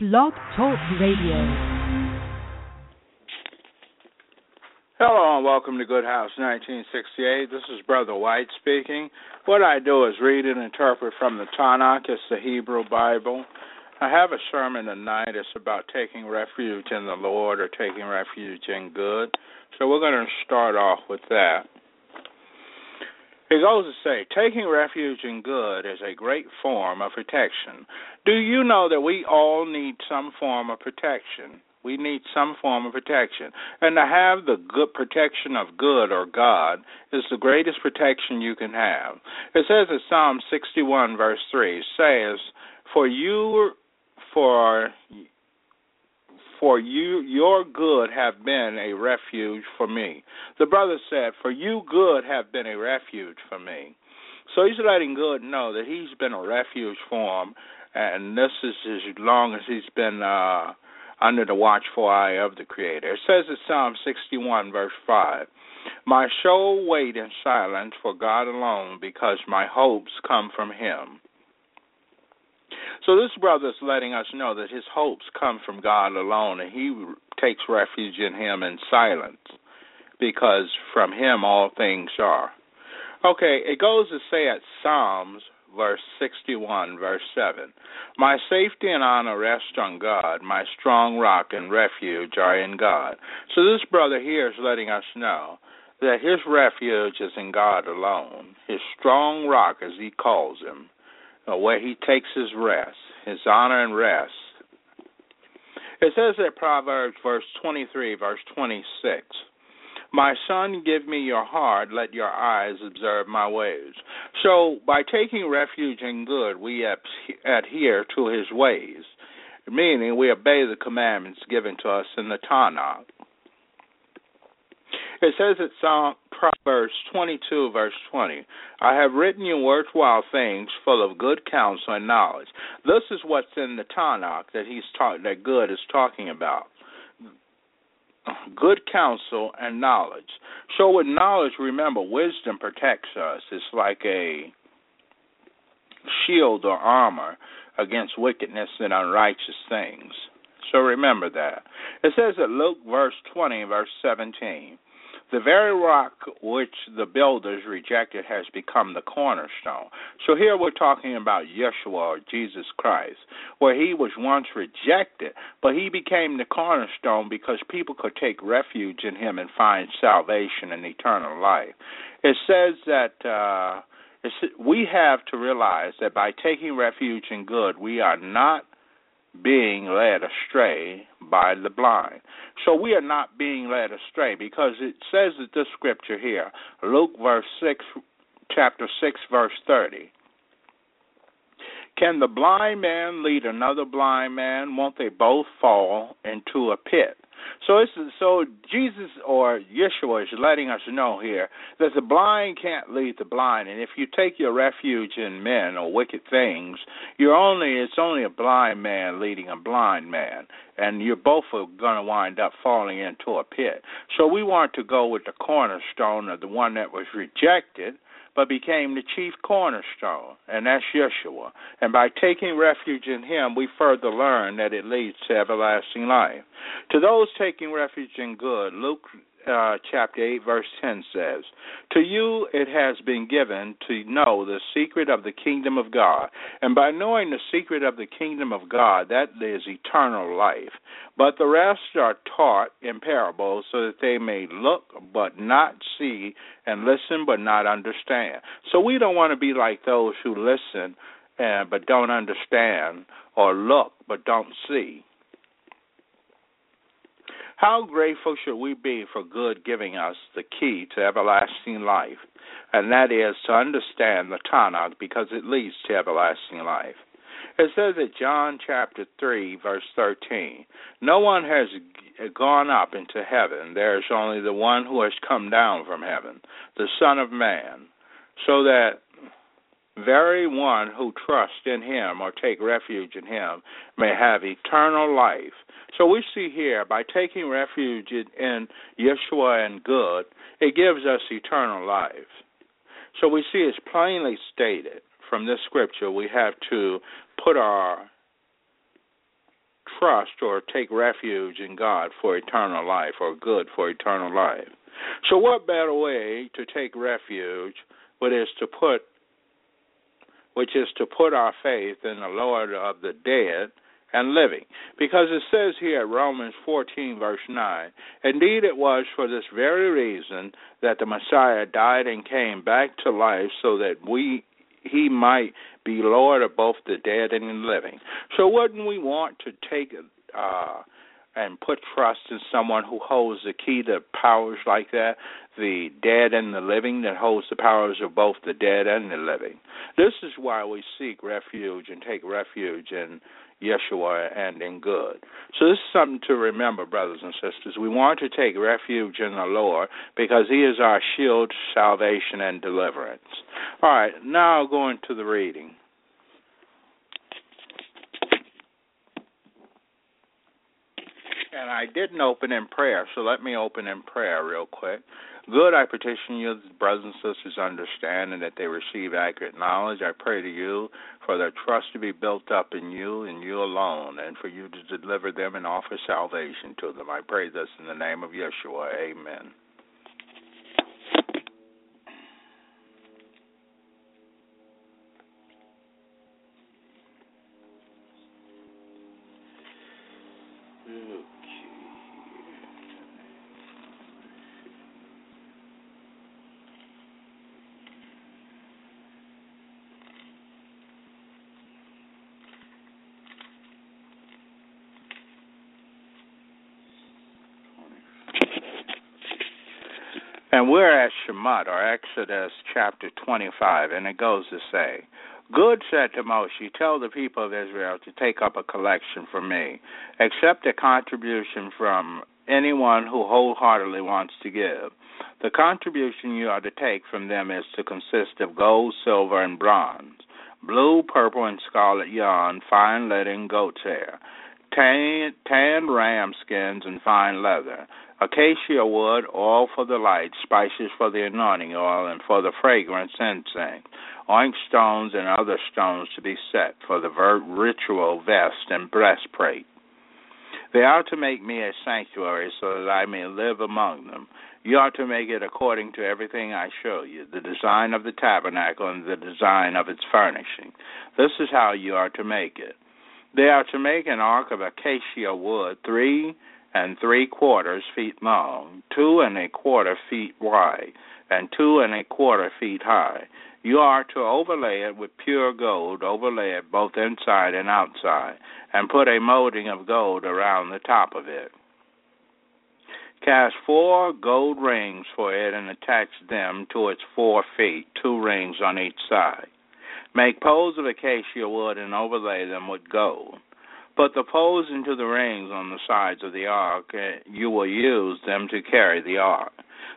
Blog Talk Radio. Hello and welcome to Good House 1968. This is Brother White speaking. What I do is read and interpret from the Tanakh, it's the Hebrew Bible. I have a sermon tonight. It's about taking refuge in the Lord or taking refuge in good. So we're going to start off with that. He goes to say, taking refuge in good is a great form of protection. Do you know that we all need some form of protection? We need some form of protection. And to have the good protection of good or God is the greatest protection you can have. It says in Psalm 61, verse 3, says, For you, for for you your good have been a refuge for me. The brother said, For you good have been a refuge for me. So he's letting good know that he's been a refuge for him, and this is as long as he's been uh, under the watchful eye of the Creator. It says in Psalm 61, verse 5, My soul wait in silence for God alone, because my hopes come from Him. So this brother is letting us know that his hopes come from God alone, and he takes refuge in Him in silence, because from Him all things are. Okay, it goes to say at Psalms, verse 61, verse 7, My safety and honor rest on God, my strong rock and refuge are in God. So this brother here is letting us know that his refuge is in God alone, his strong rock, as he calls him Uh, where he takes his rest, his honor and rest. It says in Proverbs verse 23, verse 26, My son, give me your heart, let your eyes observe my ways. So, by taking refuge in good, we adhere to his ways, meaning we obey the commandments given to us in the Tanakh. It says at Psalm Proverbs 22, verse 20, I have written you worthwhile things full of good counsel and knowledge. This is what's in the Tanakh that he's talking that good is talking about. Good counsel and knowledge. So with knowledge, remember, wisdom protects us. It's like a shield or armor against wickedness and unrighteous things. So remember that. It says at Luke verse 20, verse 17, the very rock which the builders rejected has become the cornerstone. So here we're talking about Yeshua or Jesus Christ, where he was once rejected, but he became the cornerstone because people could take refuge in him and find salvation and eternal life. It says that uh, we have to realize that by taking refuge in good, we are not being led astray by the blind. So we are not being led astray because it says that this scripture here, Luke verse six chapter six verse thirty. Can the blind man lead another blind man? Won't they both fall into a pit? So it's so Jesus or Yeshua is letting us know here that the blind can't lead the blind, and if you take your refuge in men or wicked things, you're only it's only a blind man leading a blind man, and you're both are going to wind up falling into a pit. So we want to go with the cornerstone of the one that was rejected but became the chief cornerstone, and that's Yeshua. And by taking refuge in him, we further learn that it leads to everlasting life. To those taking refuge in good, Luke uh, chapter 8, verse 10 says, To you it has been given to know the secret of the kingdom of God. And by knowing the secret of the kingdom of God, that is eternal life. But the rest are taught in parables so that they may look but not see, and listen but not understand. So we don't want to be like those who listen uh, but don't understand, or look but don't see. How grateful should we be for good giving us the key to everlasting life, and that is to understand the Tanakh because it leads to everlasting life. It says in John chapter 3, verse 13, No one has gone up into heaven. There is only the one who has come down from heaven, the Son of Man, so that very one who trusts in him or take refuge in him may have eternal life. So we see here, by taking refuge in Yeshua and good, it gives us eternal life. So we see it's plainly stated from this scripture we have to put our trust or take refuge in God for eternal life or good for eternal life. So, what better way to take refuge, but is to put, which is to put our faith in the Lord of the dead and living. Because it says here, Romans 14, verse 9, Indeed, it was for this very reason that the Messiah died and came back to life so that we he might be Lord of both the dead and the living. So wouldn't we want to take uh and put trust in someone who holds the key to powers like that, the dead and the living, that holds the powers of both the dead and the living. This is why we seek refuge and take refuge in Yeshua and in good. So this is something to remember, brothers and sisters. We want to take refuge in the Lord because He is our shield, salvation, and deliverance. All right, now going to the reading. And I didn't open in prayer, so let me open in prayer real quick. Good, I petition you, brothers and sisters, understand and that they receive accurate knowledge. I pray to you for their trust to be built up in you and you alone, and for you to deliver them and offer salvation to them. I pray this in the name of Yeshua. Amen. And we're at Shemot, or Exodus chapter 25, and it goes to say, Good said to Moshe, Tell the people of Israel to take up a collection for me. Accept a contribution from anyone who wholeheartedly wants to give. The contribution you are to take from them is to consist of gold, silver, and bronze, blue, purple, and scarlet yarn, fine linen, goat's hair, tan, tanned ram skins, and fine leather acacia wood, oil for the light, spices for the anointing oil, and for the fragrance incense, onyx stones and other stones to be set for the ritual vest and breastplate. They are to make me a sanctuary so that I may live among them. You are to make it according to everything I show you the design of the tabernacle and the design of its furnishing. This is how you are to make it. They are to make an ark of acacia wood, three and three quarters feet long, two and a quarter feet wide, and two and a quarter feet high. You are to overlay it with pure gold, overlay it both inside and outside, and put a molding of gold around the top of it. Cast four gold rings for it and attach them to its four feet, two rings on each side. Make poles of acacia wood and overlay them with gold. Put the poles into the rings on the sides of the ark. Eh, you will use them to carry the ark.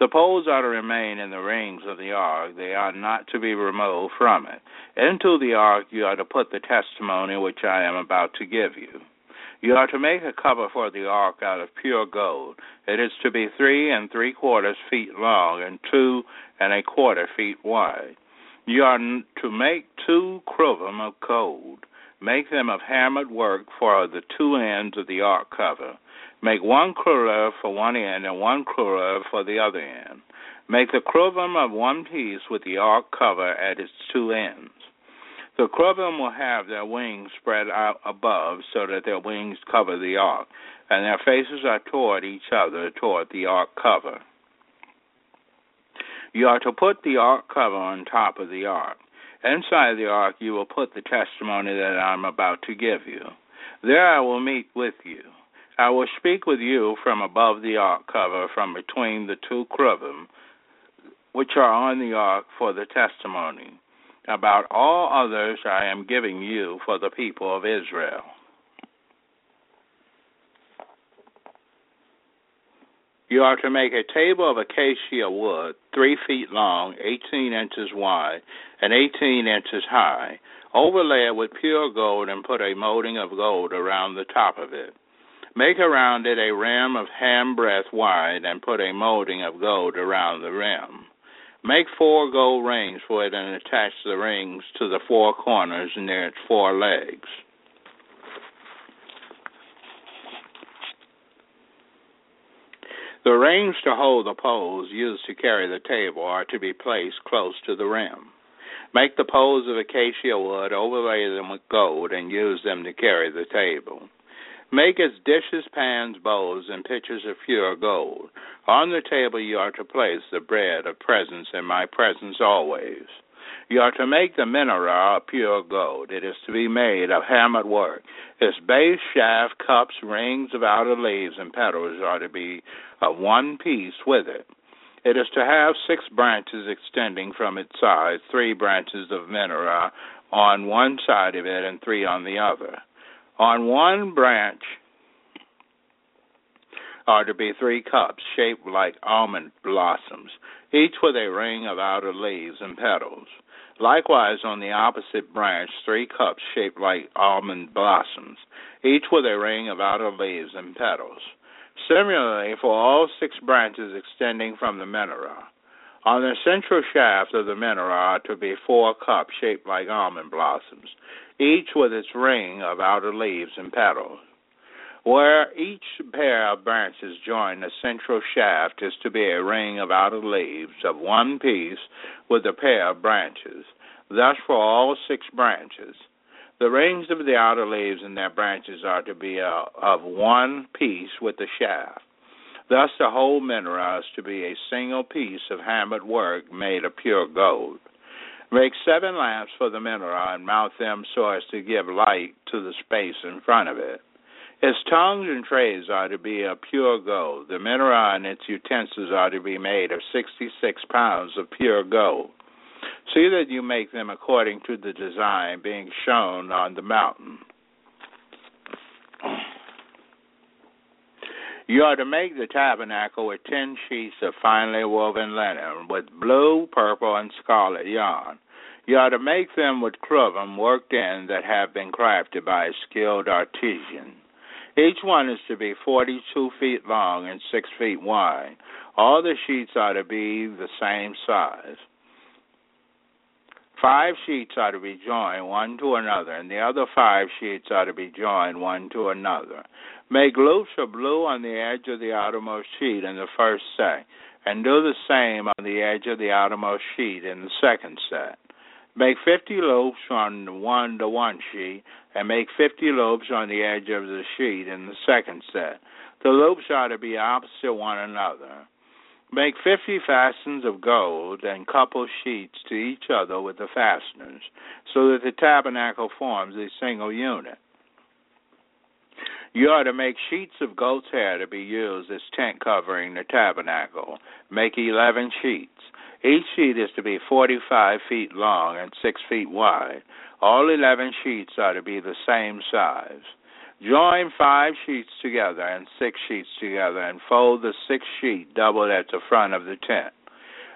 The poles are to remain in the rings of the ark. They are not to be removed from it. Into the ark you are to put the testimony which I am about to give you. You are to make a cover for the ark out of pure gold. It is to be three and three quarters feet long and two and a quarter feet wide. You are to make two cruvim of gold. Make them of hammered work for the two ends of the ark cover. Make one cruvim for one end and one cruvim for the other end. Make the cruvim of one piece with the ark cover at its two ends. The cruvim will have their wings spread out above so that their wings cover the ark, and their faces are toward each other, toward the ark cover. You are to put the ark cover on top of the ark. Inside the ark you will put the testimony that I'm about to give you. There I will meet with you. I will speak with you from above the ark cover, from between the two cherubim, which are on the ark for the testimony. About all others I am giving you for the people of Israel. You are to make a table of acacia wood, three feet long, 18 inches wide, and 18 inches high. Overlay it with pure gold and put a molding of gold around the top of it. Make around it a rim of handbreadth wide and put a molding of gold around the rim. Make four gold rings for it and attach the rings to the four corners near its four legs. The rings to hold the poles used to carry the table are to be placed close to the rim. Make the poles of acacia wood, overlay them with gold, and use them to carry the table. Make as dishes, pans, bowls, and pitchers of pure gold. On the table you are to place the bread of presence in my presence always. You are to make the menorah of pure gold. It is to be made of hammered work. Its base, shaft, cups, rings of outer leaves, and petals are to be of one piece with it. It is to have six branches extending from its sides, three branches of menorah on one side of it and three on the other. On one branch are to be three cups shaped like almond blossoms, each with a ring of outer leaves and petals. Likewise, on the opposite branch, three cups shaped like almond blossoms, each with a ring of outer leaves and petals. Similarly, for all six branches extending from the menorah. On the central shaft of the menorah are to be four cups shaped like almond blossoms, each with its ring of outer leaves and petals. Where each pair of branches join the central shaft is to be a ring of outer leaves of one piece with a pair of branches, thus for all six branches. The rings of the outer leaves and their branches are to be uh, of one piece with the shaft. Thus, the whole menorah is to be a single piece of hammered work made of pure gold. Make seven lamps for the menorah and mount them so as to give light to the space in front of it. Its tongues and trays are to be of pure gold. The menorah and its utensils are to be made of 66 pounds of pure gold. See that you make them according to the design being shown on the mountain. You are to make the tabernacle with ten sheets of finely woven linen, with blue, purple, and scarlet yarn. You are to make them with cruvim worked in that have been crafted by a skilled artisan. Each one is to be 42 feet long and 6 feet wide. All the sheets are to be the same size. Five sheets are to be joined one to another, and the other five sheets are to be joined one to another. Make loops of blue on the edge of the outermost sheet in the first set, and do the same on the edge of the outermost sheet in the second set. Make 50 loops on one to one sheet, and make 50 loops on the edge of the sheet in the second set. The loops are to be opposite one another. Make 50 fastenings of gold and couple sheets to each other with the fasteners, so that the tabernacle forms a single unit. You are to make sheets of goat's hair to be used as tent covering the tabernacle. Make 11 sheets. Each sheet is to be 45 feet long and 6 feet wide. All 11 sheets are to be the same size. Join five sheets together and six sheets together and fold the sixth sheet double at the front of the tent.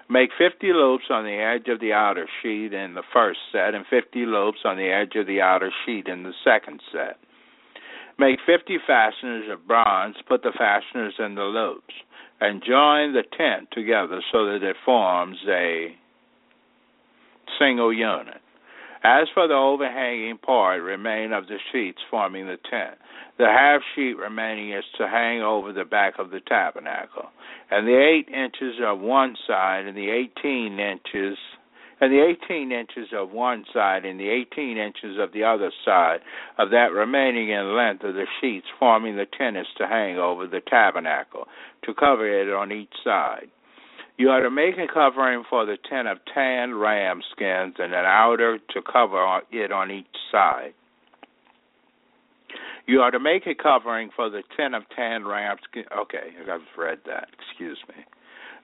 Make 50 loops on the edge of the outer sheet in the first set and 50 loops on the edge of the outer sheet in the second set. Make 50 fasteners of bronze, put the fasteners in the loops, and join the tent together so that it forms a single unit. As for the overhanging part remain of the sheets forming the tent, the half sheet remaining is to hang over the back of the tabernacle, and the eight inches of one side and the eighteen inches and the 18 inches of one side and the 18 inches of the other side of that remaining in length of the sheets forming the tent is to hang over the tabernacle to cover it on each side. You are to make a covering for the tent of tanned ram skins and an outer to cover it on each side. You are to make a covering for the tent of tanned ram skins. Okay, I've read that. Excuse me.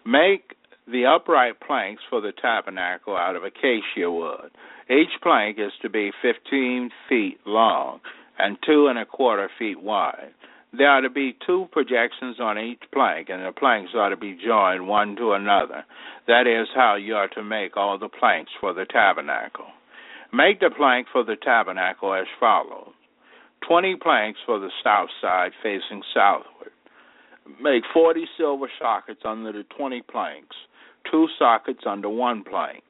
Make the upright planks for the tabernacle out of acacia wood. Each plank is to be 15 feet long and two and a quarter feet wide. There are to be two projections on each plank, and the planks are to be joined one to another. That is how you are to make all the planks for the tabernacle. Make the plank for the tabernacle as follows 20 planks for the south side facing southward. Make 40 silver sockets under the 20 planks, two sockets under one plank.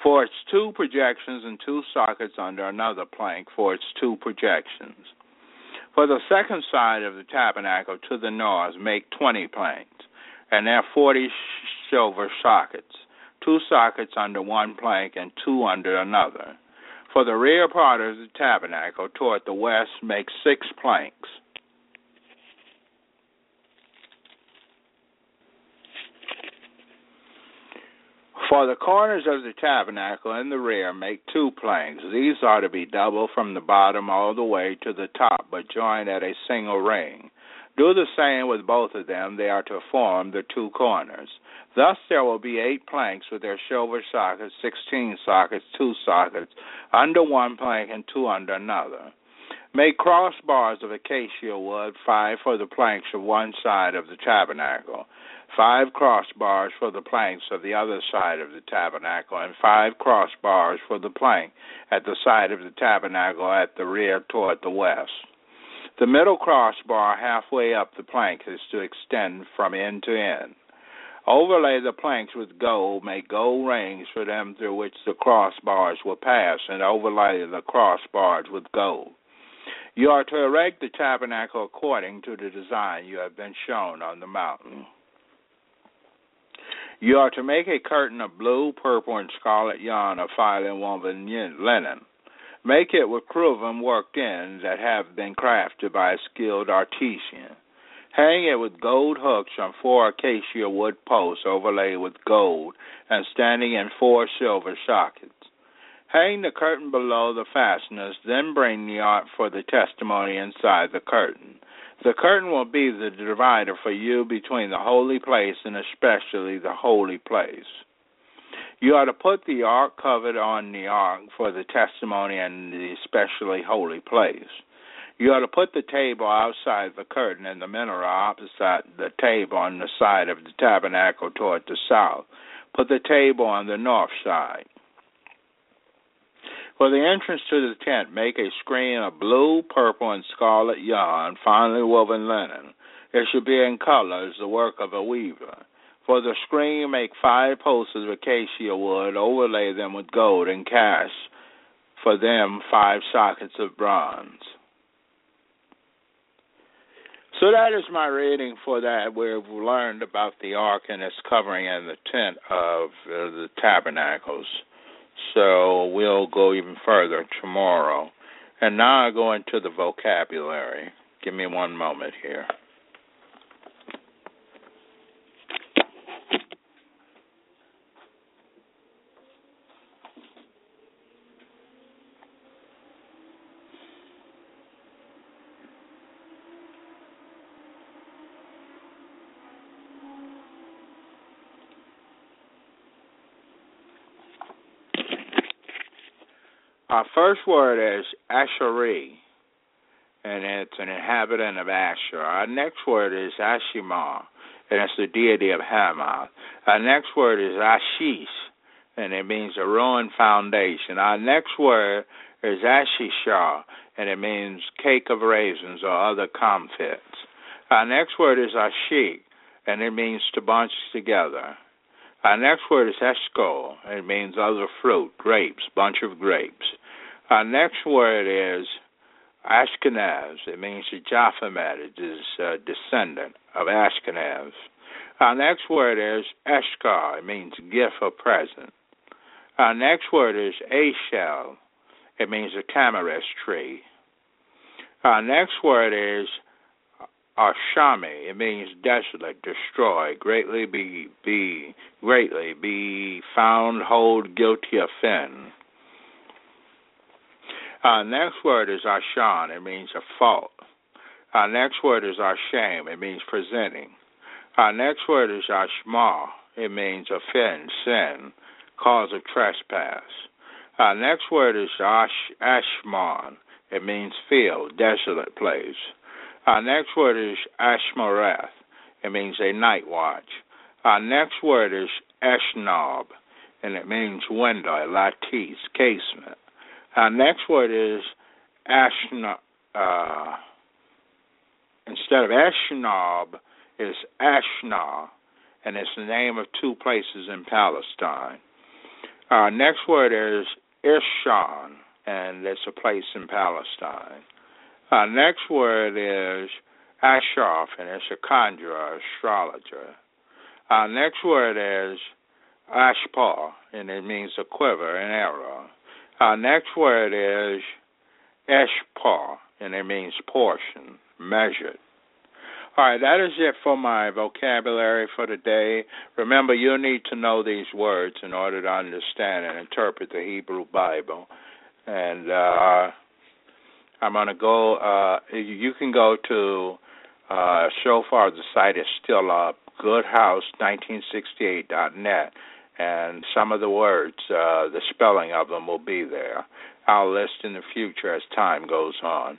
for its two projections and two sockets under another plank for its two projections. For the second side of the tabernacle to the north, make 20 planks, and there are 40 silver sockets, two sockets under one plank and two under another. For the rear part of the tabernacle toward the west, make six planks. For the corners of the tabernacle in the rear, make two planks. These are to be double from the bottom all the way to the top, but joined at a single ring. Do the same with both of them. They are to form the two corners. Thus there will be eight planks with their silver sockets, sixteen sockets, two sockets, under one plank and two under another. Make crossbars of acacia wood, five for the planks of one side of the tabernacle five crossbars for the planks of the other side of the tabernacle, and five crossbars for the plank at the side of the tabernacle at the rear toward the west. The middle crossbar halfway up the plank is to extend from end to end. Overlay the planks with gold, make gold rings for them through which the crossbars will pass, and overlay the crossbars with gold. You are to erect the tabernacle according to the design you have been shown on the mountain. You are to make a curtain of blue, purple, and scarlet yarn of fine woven linen. Make it with cruvim worked in that have been crafted by a skilled artisan. Hang it with gold hooks on four acacia wood posts overlaid with gold and standing in four silver sockets. Hang the curtain below the fasteners, then bring the ark for the testimony inside the curtain. The curtain will be the divider for you between the holy place and especially the holy place. You are to put the ark covered on the ark for the testimony and the especially holy place. You are to put the table outside the curtain and the menorah opposite the table on the side of the tabernacle toward the south. Put the table on the north side. For the entrance to the tent, make a screen of blue, purple, and scarlet yarn, finely woven linen. It should be in colors, the work of a weaver. For the screen, make five posts of acacia wood, overlay them with gold, and cast for them five sockets of bronze. So that is my reading for that. We've learned about the ark and its covering and the tent of uh, the tabernacles. So we'll go even further tomorrow. And now I go into the vocabulary. Give me one moment here. Our first word is Asheri, and it's an inhabitant of Asher. Our next word is Ashimah, and it's the deity of Hamath. Our next word is Ashish, and it means a ruined foundation. Our next word is Ashishah, and it means cake of raisins or other comfits. Our next word is Ashik, and it means to bunch together. Our next word is Eshkol. It means other fruit, grapes, bunch of grapes. Our next word is Ashkenaz. It means the. It is a descendant of Ashkenaz. Our next word is Eshkar. It means gift or present. Our next word is Ashel. It means a tamarisk tree. Our next word is Ashami. It means desolate, destroy, greatly be be greatly be found, hold, guilty, offend. Our uh, next word is Ashan. It means a fault. Our next word is Asham. It means presenting. Our next word is Ashma. It means offend, sin, cause of trespass. Our next word is Ash, Ashman. It means field, desolate place. Our next word is Ashmareth. It means a night watch. Our next word is Eshnob, and it means window, lattice, casement. Our next word is Ashna. Uh, instead of Ashnob, is Ashna, and it's the name of two places in Palestine. Our next word is Ishon, and it's a place in Palestine. Our next word is Ashraf, and it's a conjurer, astrologer. Our next word is Ashpar, and it means a quiver, an arrow. Our next word is Eshpar, and it means portion, measured. All right, that is it for my vocabulary for today. Remember, you need to know these words in order to understand and interpret the Hebrew Bible. And uh, I'm to go, uh, you can go to, uh, so far the site is still up, goodhouse1968.net. And some of the words, uh, the spelling of them will be there. I'll list in the future as time goes on.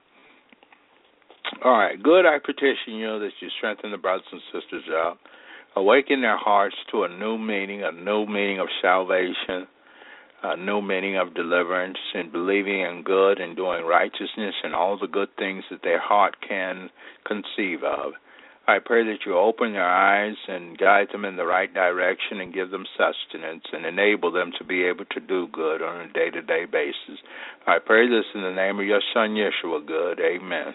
All right, good. I petition you that you strengthen the brothers and sisters up, awaken their hearts to a new meaning, a new meaning of salvation, Uh, a new meaning of deliverance, and believing in good and doing righteousness and all the good things that their heart can conceive of. I pray that you open their eyes and guide them in the right direction and give them sustenance and enable them to be able to do good on a day to day basis. I pray this in the name of your Son, Yeshua, good. Amen.